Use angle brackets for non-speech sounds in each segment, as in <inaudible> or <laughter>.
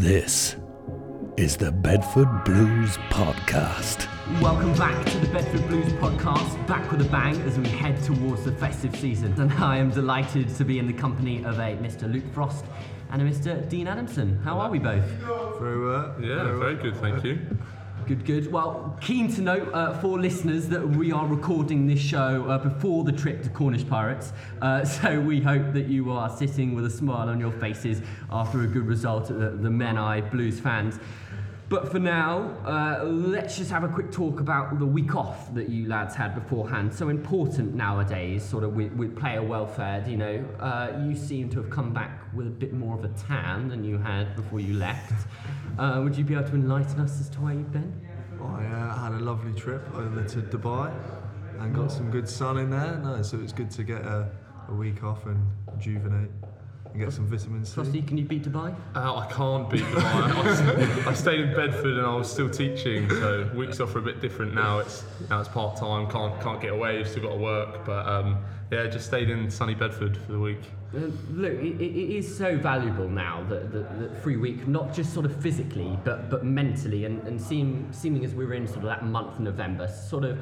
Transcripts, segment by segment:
This is the Bedford Blues Podcast. Welcome back to the Bedford Blues podcast, back with a bang as we head towards the festive season. And I am delighted to be in the company of a Mr. Luke Frost and a Mr. Dean Adamson. How are we both? Very well. Yeah, very good, thank you. Good, good. Well, keen to note uh, for listeners that we are recording this show uh, before the trip to Cornish Pirates. Uh, <laughs> so we hope that you are sitting with a smile on your faces after a good result at the, the Men Eye Blues fans. But for now, uh, let's just have a quick talk about the week off that you lads had beforehand. So important nowadays, sort of with, with player welfare. You know, uh, you seem to have come back with a bit more of a tan than you had before you left. Uh, would you be able to enlighten us as to where you've been? I uh, had a lovely trip over to Dubai and got some good sun in there. No, so it's good to get a, a week off and rejuvenate and get some vitamin C. Frosty, can you beat Dubai? Uh, I can't beat Dubai. I, <laughs> I stayed in Bedford and I was still teaching, so weeks off are a bit different now. It's now it's part time. Can't can't get away. You've still got to work, but um, yeah, just stayed in sunny Bedford for the week. Uh, look, it, it is so valuable now that the, the free week, not just sort of physically, but but mentally, and, and seem, seeming as we're in sort of that month November, sort of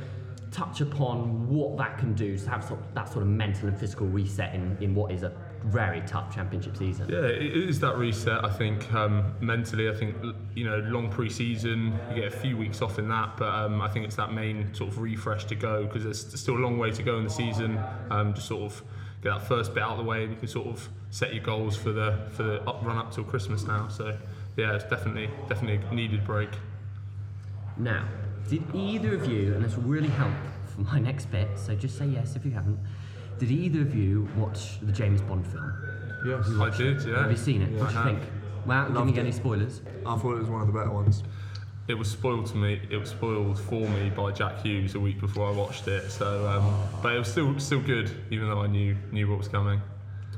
touch upon what that can do to have sort of, that sort of mental and physical reset in, in what is a very tough championship season. Yeah, it is that reset. I think um, mentally, I think you know, long pre-season, you get a few weeks off in that, but um, I think it's that main sort of refresh to go because there's still a long way to go in the season. Um, just sort of get that first bit out of the way, and you can sort of set your goals for the for the up, run up till Christmas now. So yeah, it's definitely definitely a needed break. Now, did either of you, and this will really help for my <laughs> next bit, so just say yes if you haven't. Did either of you watch the James Bond film? Yes. I did, yeah. Have you seen it? what do you I have. think? Well, Loved giving it. any spoilers. I thought it was one of the better ones. It was spoiled to me. It was spoiled for me by Jack Hughes a week before I watched it. So, um, but it was still still good, even though I knew knew what was coming.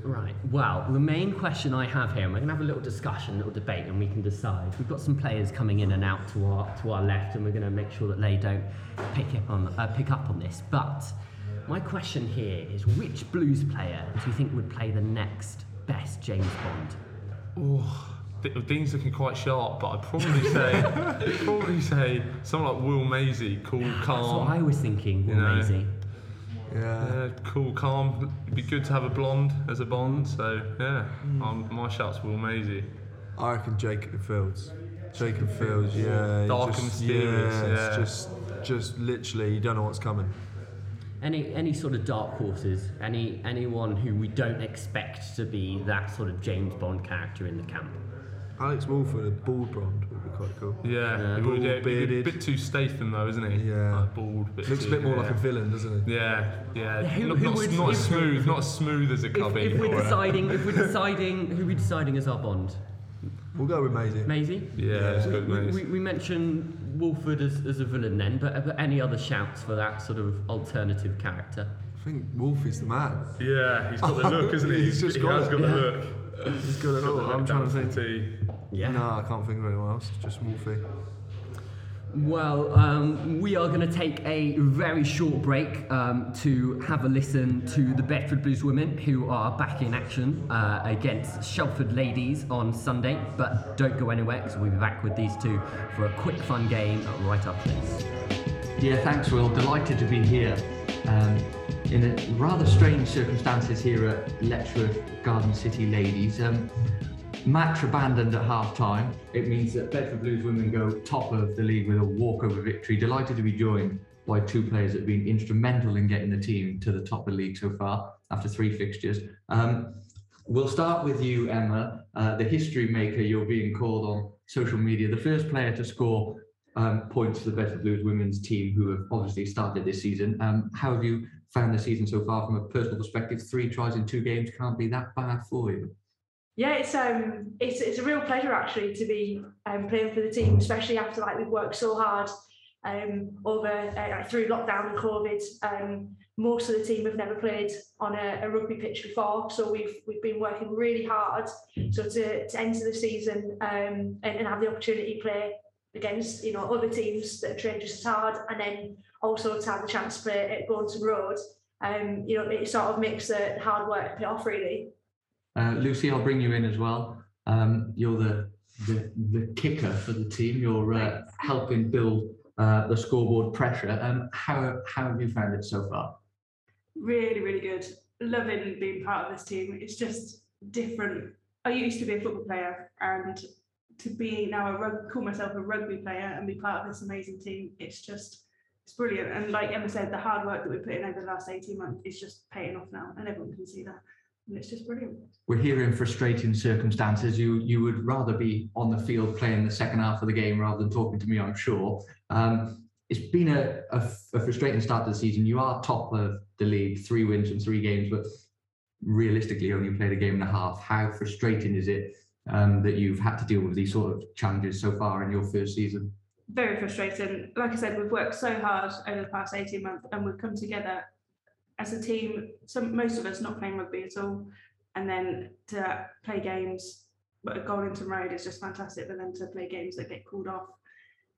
Right. Well, the main question I have here, and we're going to have a little discussion, a little debate, and we can decide. We've got some players coming in and out to our to our left, and we're going to make sure that they don't pick up on uh, pick up on this. But my question here is, which Blues player do you think would play the next best James Bond? Oh, Dean's looking quite sharp, but I'd probably <laughs> say I'd probably say someone like Will Maisie, cool, calm. That's what. I was thinking. Will You know. Maisie. Yeah. Yeah, cool, calm. It'd be good to have a blonde as a Bond. So yeah, Hmm. um, my shout's Will Maisie. I reckon Jacob Fields. Jacob Fields, yeah. he Dark and just, mysterious, Yeah, it's just, just literally, you don't know what's coming. Any any sort of dark horses? Any anyone who we don't expect to be that sort of James Bond character in the camp? Alex Wolford, a bald blonde, would be quite cool. Yeah, Yeah. he would, yeah, Bald, he'd be a bit too Statham though, isn't he? Yeah. like bald. Bit Looks a bit more yeah. like a villain, doesn't he? Yeah, yeah. Yeah, who- not who not, would- not if- as smooth, not as smooth as a cubby. if we're or a- deciding, if we're deciding, who are we deciding as our Bond? We'll go with Maisie. Maisie. Yeah, it's We, good, we, mate. we, we mentioned Wolford as, as a villain then, but, but any other shouts for that sort of alternative character? I think Wolfie's the man. Yeah, he's got the look, isn't he? <laughs> He's just he got has it, got yeah. the look. He's got it all. I'm trying to think. T. Yeah. No, I can't think of anyone else. Just Wolfie. Well, um, we are going to take a very short break um, to have a listen to the Bedford Blues women who are back in action uh, against Shelford Ladies on Sunday. But don't go anywhere because we'll be back with these two for a quick fun game right after this. Yeah, thanks, Will. Delighted to be here. Um, in rather strange circumstances here at Letchworth Garden City Ladies. Match abandoned at half time. It means that Bedford Blues women go top of the league with a walkover victory. Delighted to be joined by two players that have been instrumental in getting the team to the top of the league so far after three fixtures. Um, we'll start with you, Emma, uh, the history maker. You're being called on social media, the first player to score um, points for the Bedford Blues women's team, who have obviously started this season. Um, how have you found the season so far from a personal perspective? Three tries in two games can't be that bad for you. Yeah, it's um, it's it's a real pleasure actually to be um, playing for the team, especially after like we've worked so hard um, over uh, through lockdown and COVID. Um, most of the team have never played on a, a rugby pitch before, so we've we've been working really hard. So to, to enter the season um, and, and have the opportunity to play against you know other teams that trained just as hard, and then also to have the chance to play at Bournemouth Road, um, you know, it sort of makes the hard work pay off really. Uh, Lucy, I'll bring you in as well. Um, you're the the, the kicker for the team. You're uh, helping build uh, the scoreboard pressure. Um, how, how have you found it so far? really, really good. Loving being part of this team. It's just different. I used to be a football player and to be now a rug, call myself a rugby player and be part of this amazing team, it's just it's brilliant. And like Emma said, the hard work that we put in over the last 18 months is just paying off now and everyone can see that. It's just brilliant. We're here in frustrating circumstances. You you would rather be on the field playing the second half of the game rather than talking to me, I'm sure. Um, it's been a, a, a frustrating start to the season. You are top of the league, three wins from three games, but realistically only played a game and a half. How frustrating is it um, that you've had to deal with these sort of challenges so far in your first season? Very frustrating. Like I said, we've worked so hard over the past 18 months and we've come together as a team, some most of us not playing rugby at all, and then to play games, but at Goldington Road is just fantastic, but then to play games that get called off,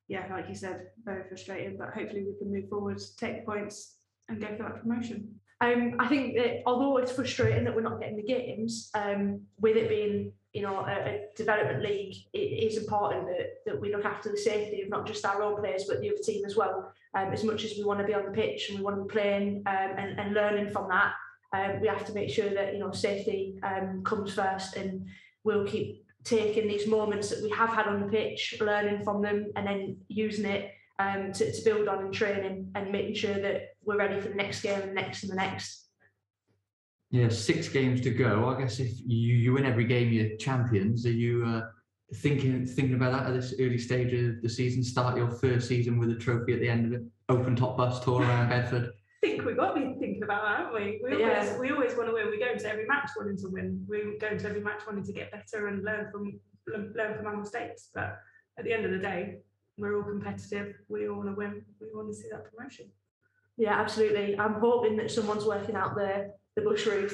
yeah, like you said, very frustrating, but hopefully we can move forward, take points and go for that promotion. Um, I think that although it's frustrating that we're not getting the games, um, with it being you know a, a development league, it is important that, that we look after the safety of not just our own players but the other team as well. Um, as much as we want to be on the pitch and we want to be playing um, and, and learning from that, um, we have to make sure that you know safety um, comes first, and we'll keep taking these moments that we have had on the pitch, learning from them, and then using it um, to, to build on in training and making sure that we're ready for the next game and the next and the next. Yeah, six games to go. I guess if you, you win every game, you're champions. Are you uh, thinking thinking about that at this early stage of the season? Start your first season with a trophy at the end of it. Open top bus tour around <laughs> Bedford. I think we've got to be thinking about that, haven't we? We always, Yeah. we always want to win. We go into every match wanting to win. We go into every match wanting to get better and learn from learn from our mistakes. But at the end of the day, we're all competitive. We all want to win. We want to see that promotion. Yeah, absolutely. I'm hoping that someone's working out the the bush route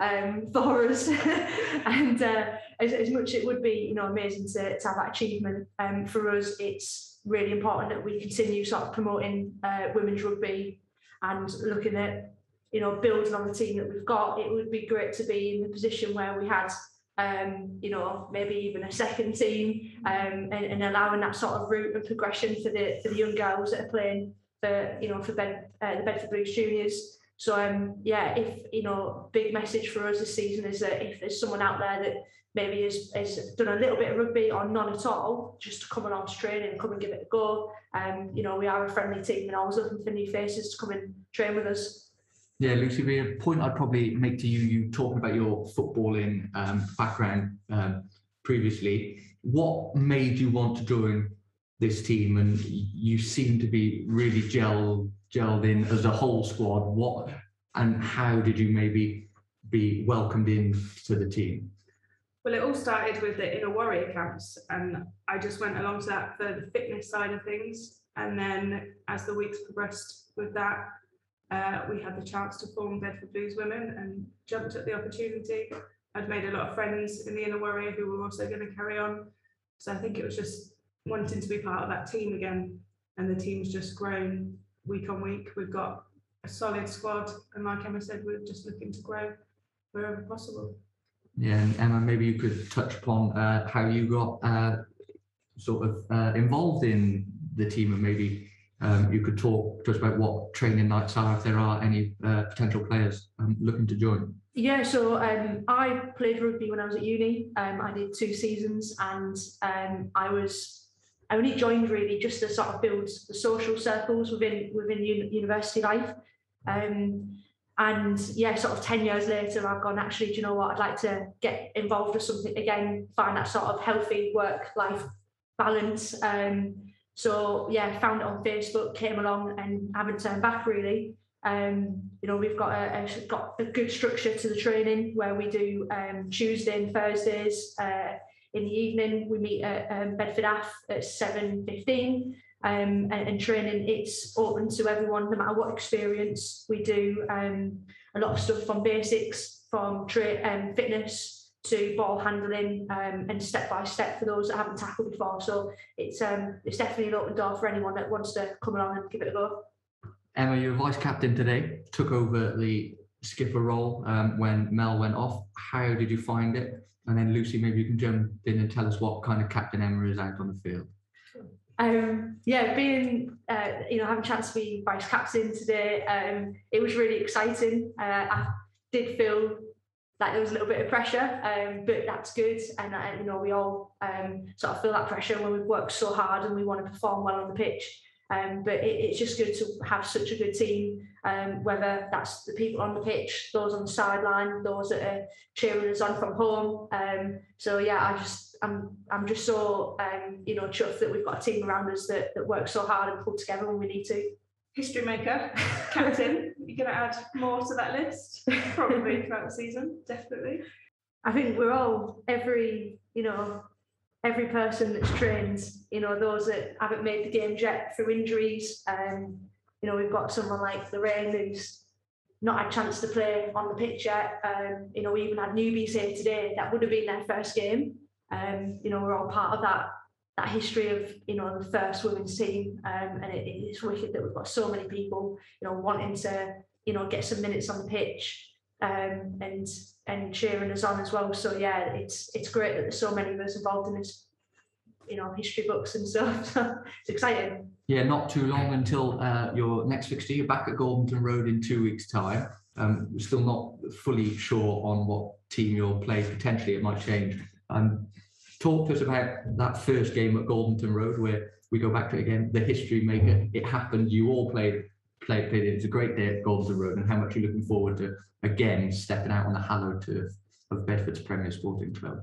um, for us, <laughs> and uh, as, as much it would be, you know, amazing to, to have that achievement. Um, for us, it's really important that we continue sort of promoting uh, women's rugby and looking at, you know, building on the team that we've got. It would be great to be in the position where we had. Um, you know, maybe even a second team, um, and, and allowing that sort of route and progression for the for the young girls that are playing for you know for Bed, uh, the Bedford Blues juniors. So um yeah, if you know, big message for us this season is that if there's someone out there that maybe has, has done a little bit of rugby or none at all, just to come along to training and come and give it a go. Um, you know, we are a friendly team and always looking for new faces to come and train with us. Yeah, Lucy, a point I'd probably make to you, you talking about your footballing um, background um, previously. What made you want to join this team? And you seem to be really gelled, gelled in as a whole squad. What and how did you maybe be welcomed in to the team? Well, it all started with the inner warrior camps, and I just went along to that for the fitness side of things. And then as the weeks progressed with that, uh, we had the chance to form Bedford Blues Women and jumped at the opportunity. I'd made a lot of friends in the inner warrior who were also going to carry on. So I think it was just wanting to be part of that team again. And the team's just grown week on week. We've got a solid squad, and like Emma said, we're just looking to grow wherever possible. Yeah, and Emma, maybe you could touch upon uh, how you got uh, sort of uh, involved in the team, and maybe um, you could talk to us about what training nights are, if there are any uh, potential players um, looking to join. Yeah, so um, I played rugby when I was at uni. Um, I did two seasons, and um, I was I only joined really just to sort of build the social circles within within uni- university life. Um, and yeah, sort of ten years later, I've gone. Actually, do you know what? I'd like to get involved with something again. Find that sort of healthy work life balance. Um, so yeah, found it on Facebook, came along, and haven't turned back really. Um, you know, we've got a, a got a good structure to the training where we do um, Tuesday and Thursdays uh, in the evening. We meet at um, Bedford Ath at seven fifteen, um, and, and training it's open to everyone, no matter what experience. We do um, a lot of stuff from basics, from tra- um, fitness to ball handling, um, and step by step for those that haven't tackled before. So it's it's definitely an open door for anyone that wants to come along and give it a go. Emma, you're vice captain today. Took over the skipper role um, when Mel went off. How did you find it? And then Lucy, maybe you can jump in and tell us what kind of captain Emma is out on the field. Um, yeah, being uh, you know having a chance to be vice captain today, um, it was really exciting. Uh, I did feel like there was a little bit of pressure, um, but that's good. And uh, you know we all um, sort of feel that pressure when we've worked so hard and we want to perform well on the pitch. Um, but it, it's just good to have such a good team, um, whether that's the people on the pitch, those on the sideline, those that are cheering us on from home. Um, so yeah, I just I'm I'm just so um, you know chuffed that we've got a team around us that, that works so hard and pull together when we need to. History maker, <laughs> captain. You're going to add more to that list, probably throughout the season, definitely. I think we're all every you know every person that's trained, you know, those that haven't made the game yet through injuries. Um, you know, we've got someone like Lorraine who's not had a chance to play on the pitch yet. Um, you know, we even had newbies here today that would have been their first game. Um, you know, we're all part of that that history of you know the first women's team, um, and it, it's wicked that we've got so many people, you know, wanting to you know get some minutes on the pitch um, and and cheering us on as well. So yeah, it's it's great that there's so many of us involved in this, you know, history books and stuff. <laughs> it's exciting. Yeah, not too long until uh, your next fixture. You're back at Goldington Road in two weeks' time. Um, we're still not fully sure on what team you'll play. Potentially, it might change. Um, talk to us about that first game at Goldington Road, where we go back to again. The history maker. It happened. You all played played played. It was a great day at Goldington Road, and how much you're looking forward to again stepping out on the hallowed turf of Bedford's Premier Sporting Club.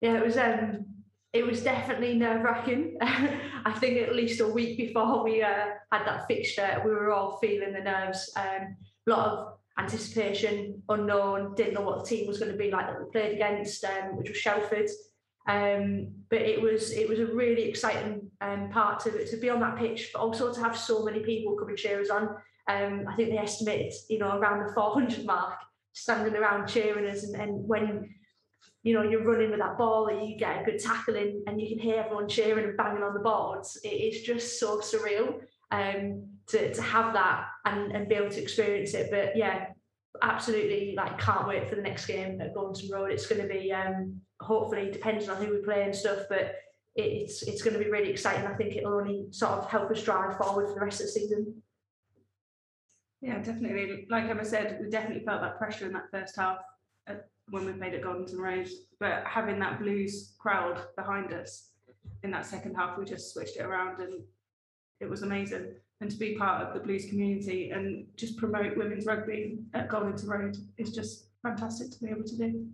Yeah, it was um it was definitely nerve wracking. <laughs> I think at least a week before we uh, had that fixture, we were all feeling the nerves. Um, a lot of anticipation, unknown, didn't know what the team was going to be like that we played against, um, which was Shelford. Um, but it was it was a really exciting um, part to to be on that pitch, but also to have so many people come and cheer us on. Um, I think they estimated, you know, around the 400 mark, standing around cheering us, and, and when you know you're running with that ball and you get a good tackling and you can hear everyone cheering and banging on the boards, it is just so surreal um, to to have that and, and be able to experience it. But yeah, absolutely, like can't wait for the next game at Goldington Road. It's going to be um, hopefully depending on who we play and stuff, but it's it's going to be really exciting. I think it'll only sort of help us drive forward for the rest of the season. Yeah, definitely. Like Emma said, we definitely felt that pressure in that first half uh, when we played at Goldington Road. But having that Blues crowd behind us in that second half, we just switched it around and it was amazing. And to be part of the Blues community and just promote women's rugby at Goldington Road is just fantastic to be able to do.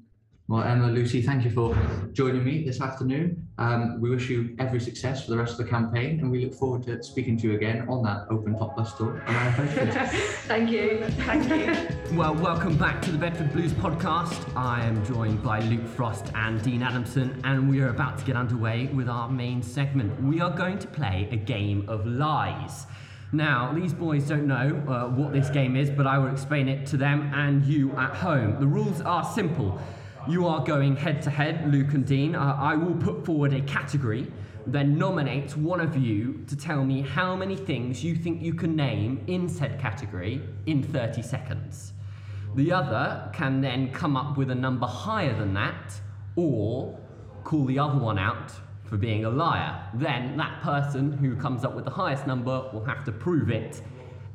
Well, Emma, Lucy, thank you for joining me this afternoon. Um, we wish you every success for the rest of the campaign, and we look forward to speaking to you again on that Open Top Bus tour. <laughs> Thank you. Thank you. Well, welcome back to the Bedford Blues podcast. I am joined by Luke Frost and Dean Adamson, and we are about to get underway with our main segment. We are going to play a game of lies. Now, these boys don't know uh, what this game is, but I will explain it to them and you at home. The rules are simple. You are going head to head, Luke and Dean. Uh, I will put forward a category, then nominate one of you to tell me how many things you think you can name in said category in 30 seconds. The other can then come up with a number higher than that, or call the other one out for being a liar. Then that person who comes up with the highest number will have to prove it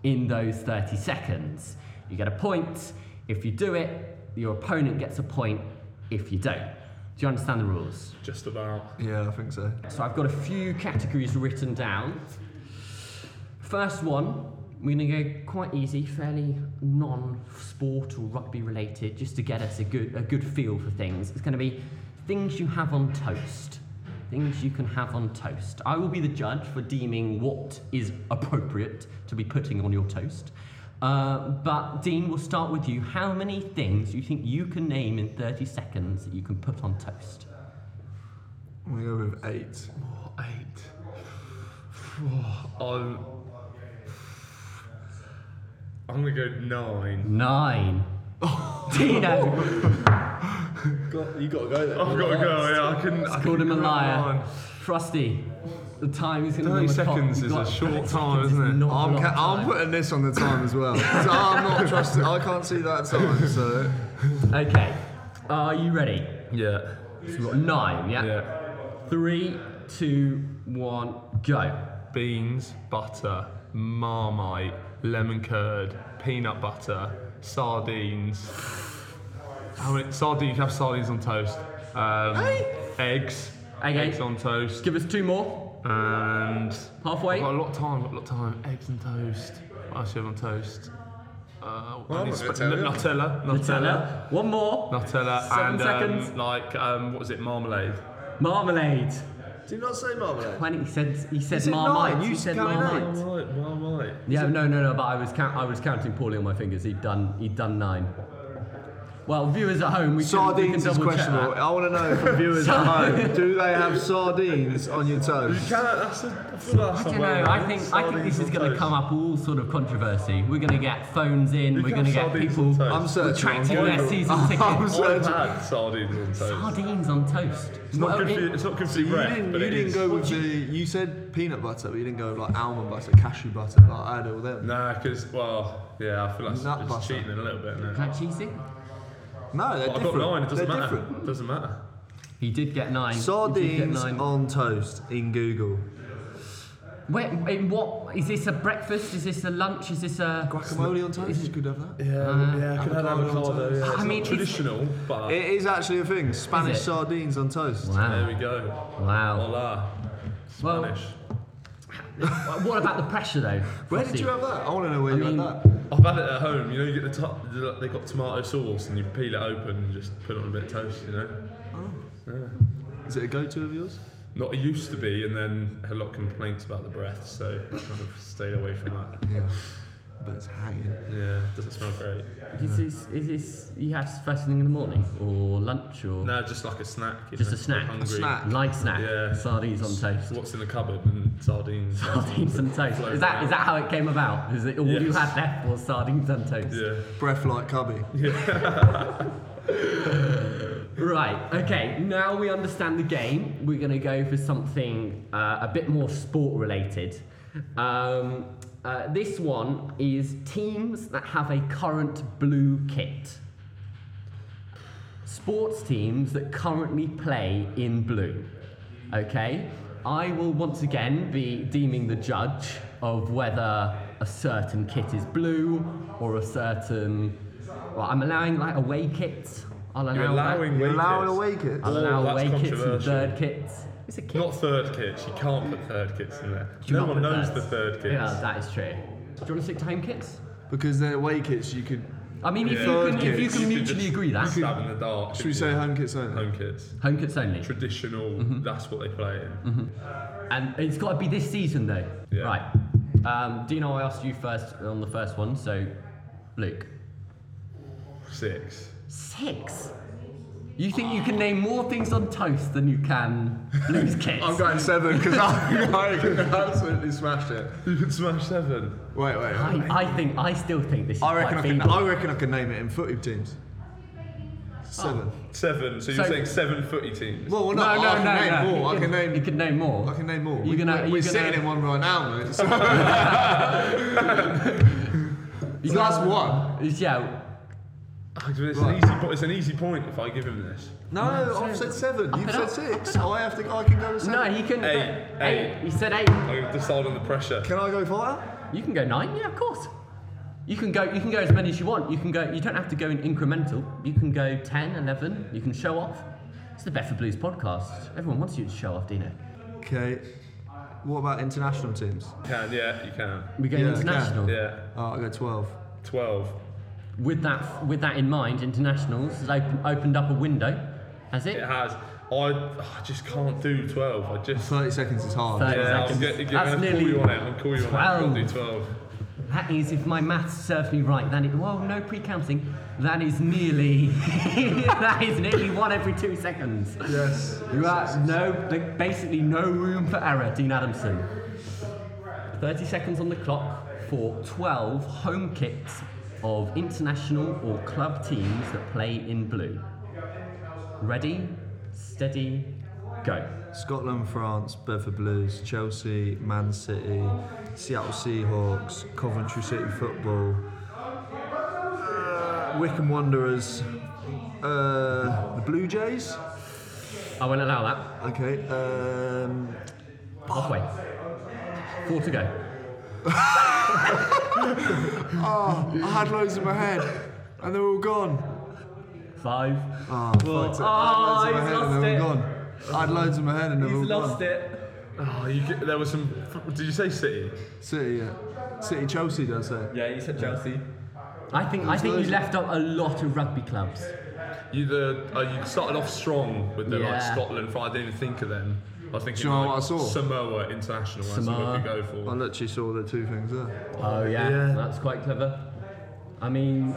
in those 30 seconds. You get a point. If you do it, your opponent gets a point if you don't. Do you understand the rules? Just about. Yeah, I think so. So I've got a few categories written down. First one, we're going to go quite easy, fairly non-sport or rugby related, just to get us a good a good feel for things. It's going to be things you have on toast. Things you can have on toast. I will be the judge for deeming what is appropriate to be putting on your toast. Uh, but Dean, we'll start with you. How many things do you think you can name in 30 seconds that you can put on toast? I'm gonna go with eight. Oh, eight. Oh, I'm, I'm gonna go nine. Nine. <laughs> Tino. Got, you got to go there. I've got to go. Yeah, I can. I Called can him a liar. on. Frosty. The time is going to 30 be on the clock. seconds You've is a short time, isn't it? I'm, ca- I'm putting this on the time as well. <laughs> So I'm not trusting. I can't see that time. So Okay. Are you ready? Yeah. So we've got nine, yeah? Yeah. Three, two, one, go. Beans, butter, marmite, lemon curd, peanut butter, sardines. How many sardines? You can have sardines on toast. Um, eggs. Egg, eggs on toast. Give us two more. And Halfway. I've got a lot of time. Got a lot of time. Eggs and toast. What else do you have on toast? Uh, Well, I'm need not sp- tell you. Nutella, Nutella, Nutella. One more. Nutella, Seven and seconds. Um, like um, what was it? Marmalade. Marmalade. Do you not say marmalade? When he said he said Is it marmite, nine? he You said counted marmite. Marmite, Marmite. Yeah, no, no, no. But I was count, I was counting poorly on my fingers. He'd done he'd done nine. Well, viewers at home, we can, we can Sardines is double check questionable. that. I want to know from <laughs> viewers at home, do they have sardines on your toast? That's a, I feel like I don't know. I think I think this is going to come up all sort of controversy. We're going to get phones in. You We're going to get people on. I'm searching. retracting their Google. season <laughs> I'm tickets. searching. I've had sardines on toast. Sardines on toast. It's not, Well, good it- you- it's not good So you didn't, but you it didn't is. go with the. You said peanut butter, but you didn't go with like almond butter, cashew butter. Like I had all them. Nah, because well, yeah, I feel like Nut it's butter. cheating a little bit. Is No. that cheesy? No, they're But I've different. got nine. It doesn't they're matter. different. Doesn't matter. He did get nine. He did get Sardines nine. on toast in Google. Wait, in what is this a breakfast? Is this a lunch? Is this a Guacamole on toast. You could have that. Yeah, Uh, yeah, I could have avocado on avocado. toast. Yeah, I mean, not it's- traditional, but It is actually a thing. Spanish it? sardines on toast. there Wow. we go. Wow. Voila. Well, Spanish. What about the pressure though? Where did you have that? I want to know where I you mean- had that. I've had it at home. You know, you get the top. They got tomato sauce, and you peel it open and just put it on a bit of toast. You know. Oh. Is it a go-to of yours? Not it used to be, and then had a lot of complaints about the breath, so I kind of stayed away from that. Yeah. But it's hanging. Yeah, doesn't smell great. Is this is this you have first thing in the morning or lunch or No, just like a snack. you Just know, a snack. if A snack. light snack? Yeah. Sardines on toast. What's in the cupboard and sardines. Sardines and toast. Is that around. is that how it came about? Is it all you had left was sardines and toast? Yeah. Breath like cubby. <laughs> Right, okay, now we understand the game. We're going to go for something uh, a bit more sport related. Um, uh, this one is teams that have a current blue kit. Sports teams that currently play in blue. Okay? I will once again be deeming the judge of whether a certain kit is blue or a certain. Well, I'm allowing like away kits. I'll allow You're that. allowing You're allowing kits. away kits. I'll Oh, allow that's away kits and controversial. third kits. It's a kit. Not third kits. You can't put third kits in there. You no not one put knows thirds? the third kits. Yeah, that is true. Do you want to stick to home kits? Because they're away kits, you could. I mean, if Yeah. you can, if you kits, can could mutually just agree that Stab in the dark. Should we say home kits only? home kits? home kits only, Traditional. Mm-hmm. That's what they play in. and it's got to be this season though. Yeah. Right. Um, Deano, I asked you first on the first one, so Luke, Six. six. You think you can name more things on toast than you can blues <laughs> kits? I'm going seven because I, I can absolutely smash it. You can smash seven. Wait, wait. wait. I, I think I still think this is I reckon I can. feeble. I reckon I can name it in footy teams. Seven. Oh. Seven. So you're So- saying seven footy teams? Well, well, no, no, no, I can no, name no. more. You I can, can name. You can name more. I can name more. You're We- gonna- we're, you're we're gonna- sitting in one right now, mate. So, You so that's one. It's- Yeah. Ah, It's, an easy, po- it's an easy point if I give him this. No, I've said seven. You've said up, six. I have to. I can go to No, seven. he can. Eight, eight. He said eight. I decide on the pressure. Can I go for that? You can go nine. Yeah, of course. You can go. You can go as many as you want. You can go. You don't have to go in incremental. You can go 10, 11. You can show off. It's the Bedford Blues podcast. Everyone wants you to show off, Deano. Okay. What about international teams? Can yeah, you can. We're going Yeah, can. international. Yeah, Oh, I go twelve. twelve. With that, with that in mind, internationals has open, opened up a window. Has it? It has. I, I just can't do twelve. I just. Thirty seconds is hard. Thirty Yeah, I'm, seconds. get, I'm That's call nearly you on it. I'm call you on it. I can't do 12. That is, if my maths serves me right, then it, well, no pre-counting. That is nearly, <laughs> that is nearly one every two seconds. Yes. You are no, like, basically no room for error, Dean Adamson. 30 seconds on the clock for 12 home kits of international or club teams that play in blue. Ready, steady, go. Scotland, France, Bedford Blues, Chelsea, Man City, Seattle Seahawks, Coventry City Football, uh, Wycombe Wanderers, Uh, the Blue Jays. I won't allow that. Okay. Um, Halfway. Four to go. <laughs> oh, I had loads in my head, and they were all gone. Five. Ah, oh, Well, fucked it. I had oh, loads in my ah, he's head and lost they it. were gone. I had loads in my head and they were all He's lost gone. it. Oh, you, get- there was some. Did you say City? City, yeah. City, Chelsea, does say. Yeah, you said Chelsea. I think I think you left out a lot of rugby clubs. You the uh, you started off strong with the like Yeah. Scotland. I didn't even think of them. I was thinking Do you know like, what I saw? Samoa International. That's what Samoa. we go I literally saw the two things there. Oh yeah, Yeah. that's quite clever. I mean,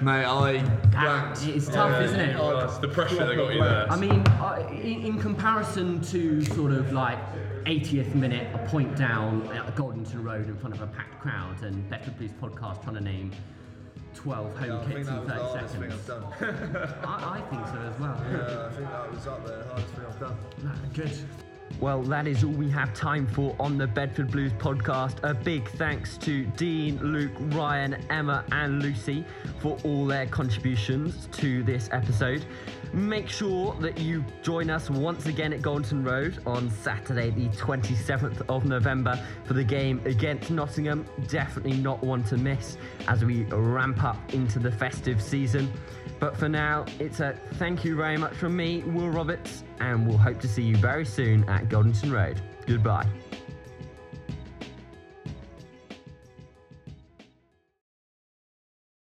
Mate, I. that- it's tough, isn't it? Oh, that's the pressure they got you there. I mean, uh, in, in comparison to sort of like 80th minute, a point down at Goldington Road in front of a packed crowd, and Bedford Blues podcast trying to name 12 home kicks in 30 seconds. done. <laughs> I, I think so as well. Yeah, I think that was up there, done. Good. Well, that is all we have time for on the Bedford Blues podcast. A big thanks to Dean, Luke, Ryan, Emma, and Lucy for all their contributions to this episode. Make sure that you join us once again at Goldington Road on Saturday, the 27th of November, for the game against Nottingham. Definitely not one to miss as we ramp up into the festive season. But for now, it's a thank you very much from me, Will Roberts, and we'll hope to see you very soon at Goldington Road. Goodbye.